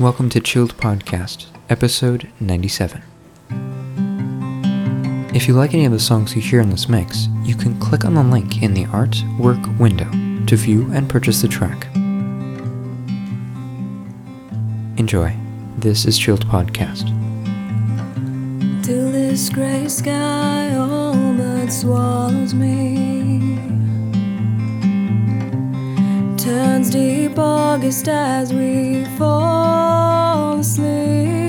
Welcome to Chilled Podcast, episode 97. If you like any of the songs you hear in this mix, you can click on the link in the artwork window to view and purchase the track. Enjoy. This is Chilled Podcast. Till this gray sky all but swallows me. Turns deep August as we fall asleep.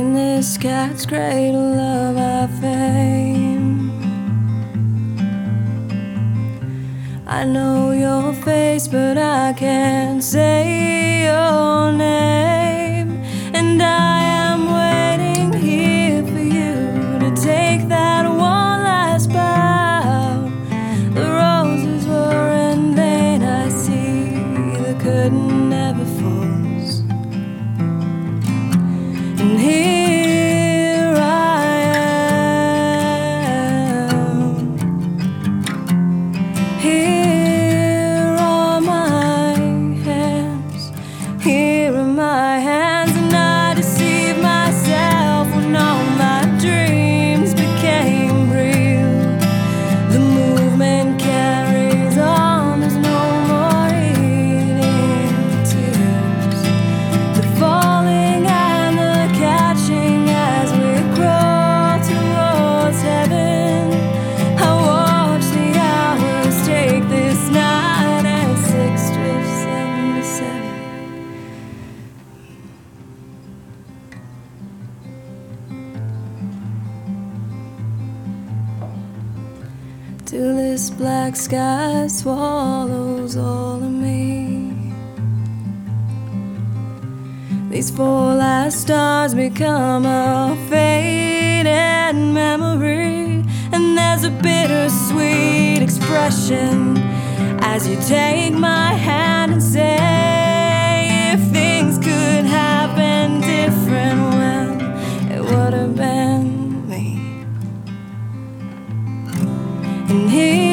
In this cat's cradle of our fame. I know your face, but I can't say your name. Sky swallows all of me. These four last stars become a faded memory, and there's a bittersweet expression as you take my hand and say, If things could happen different, well, it would have been me. And here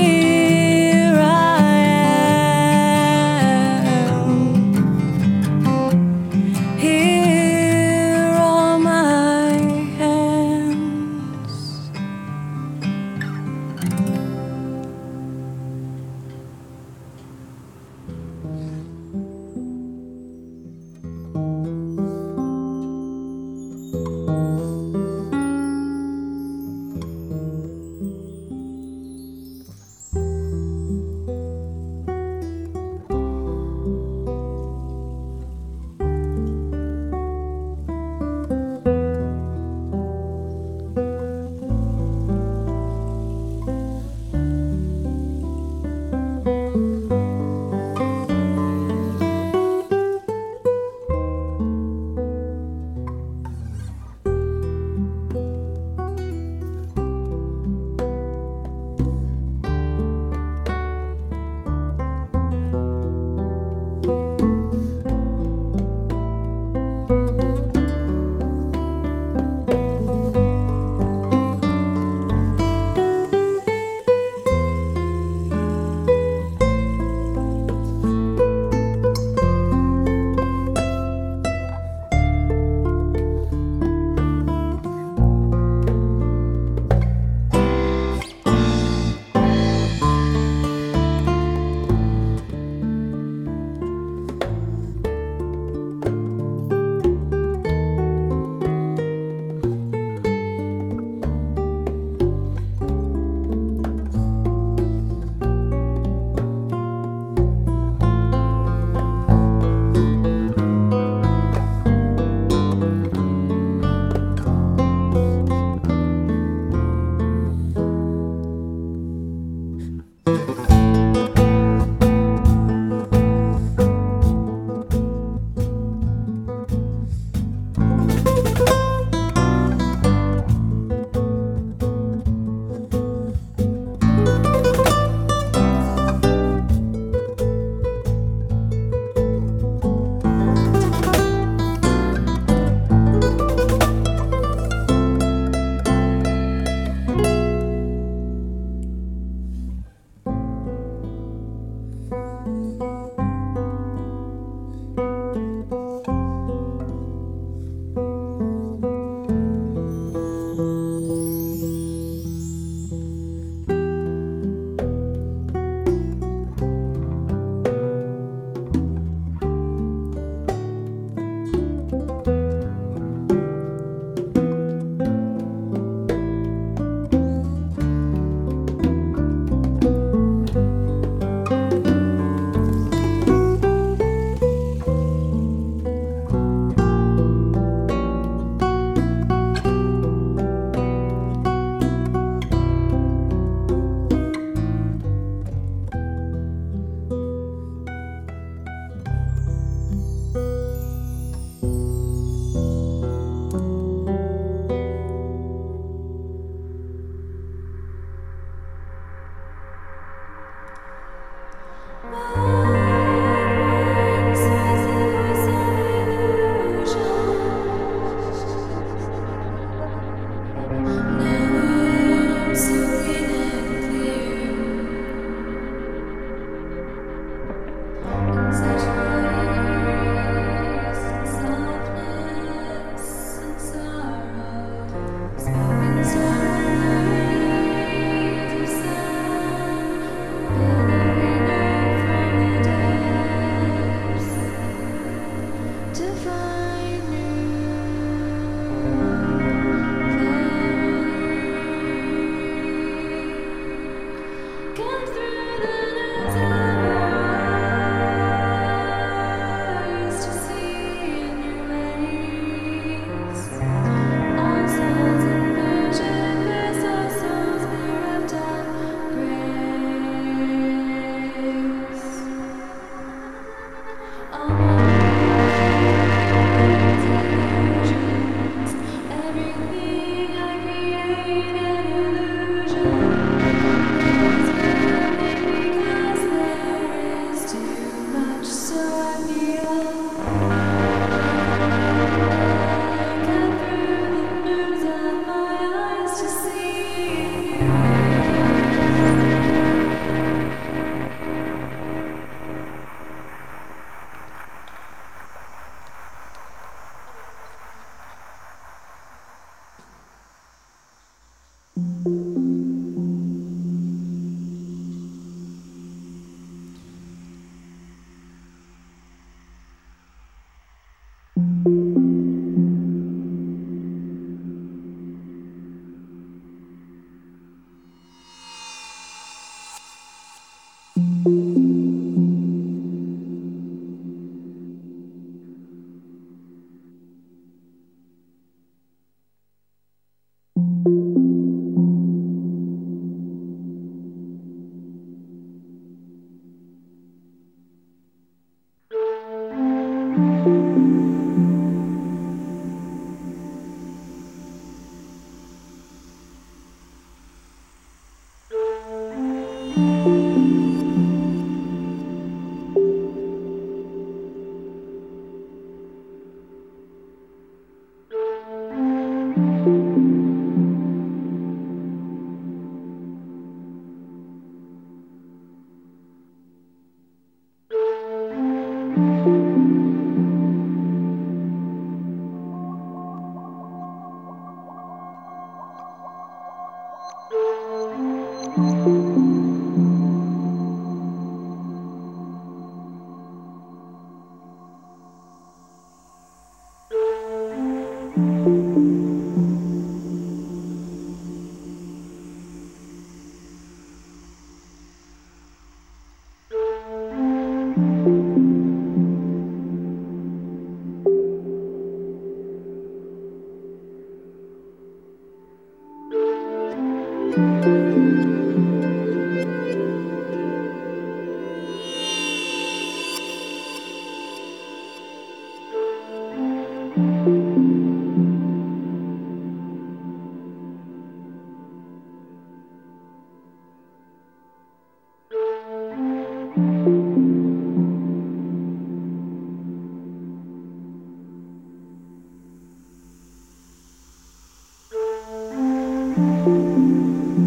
Música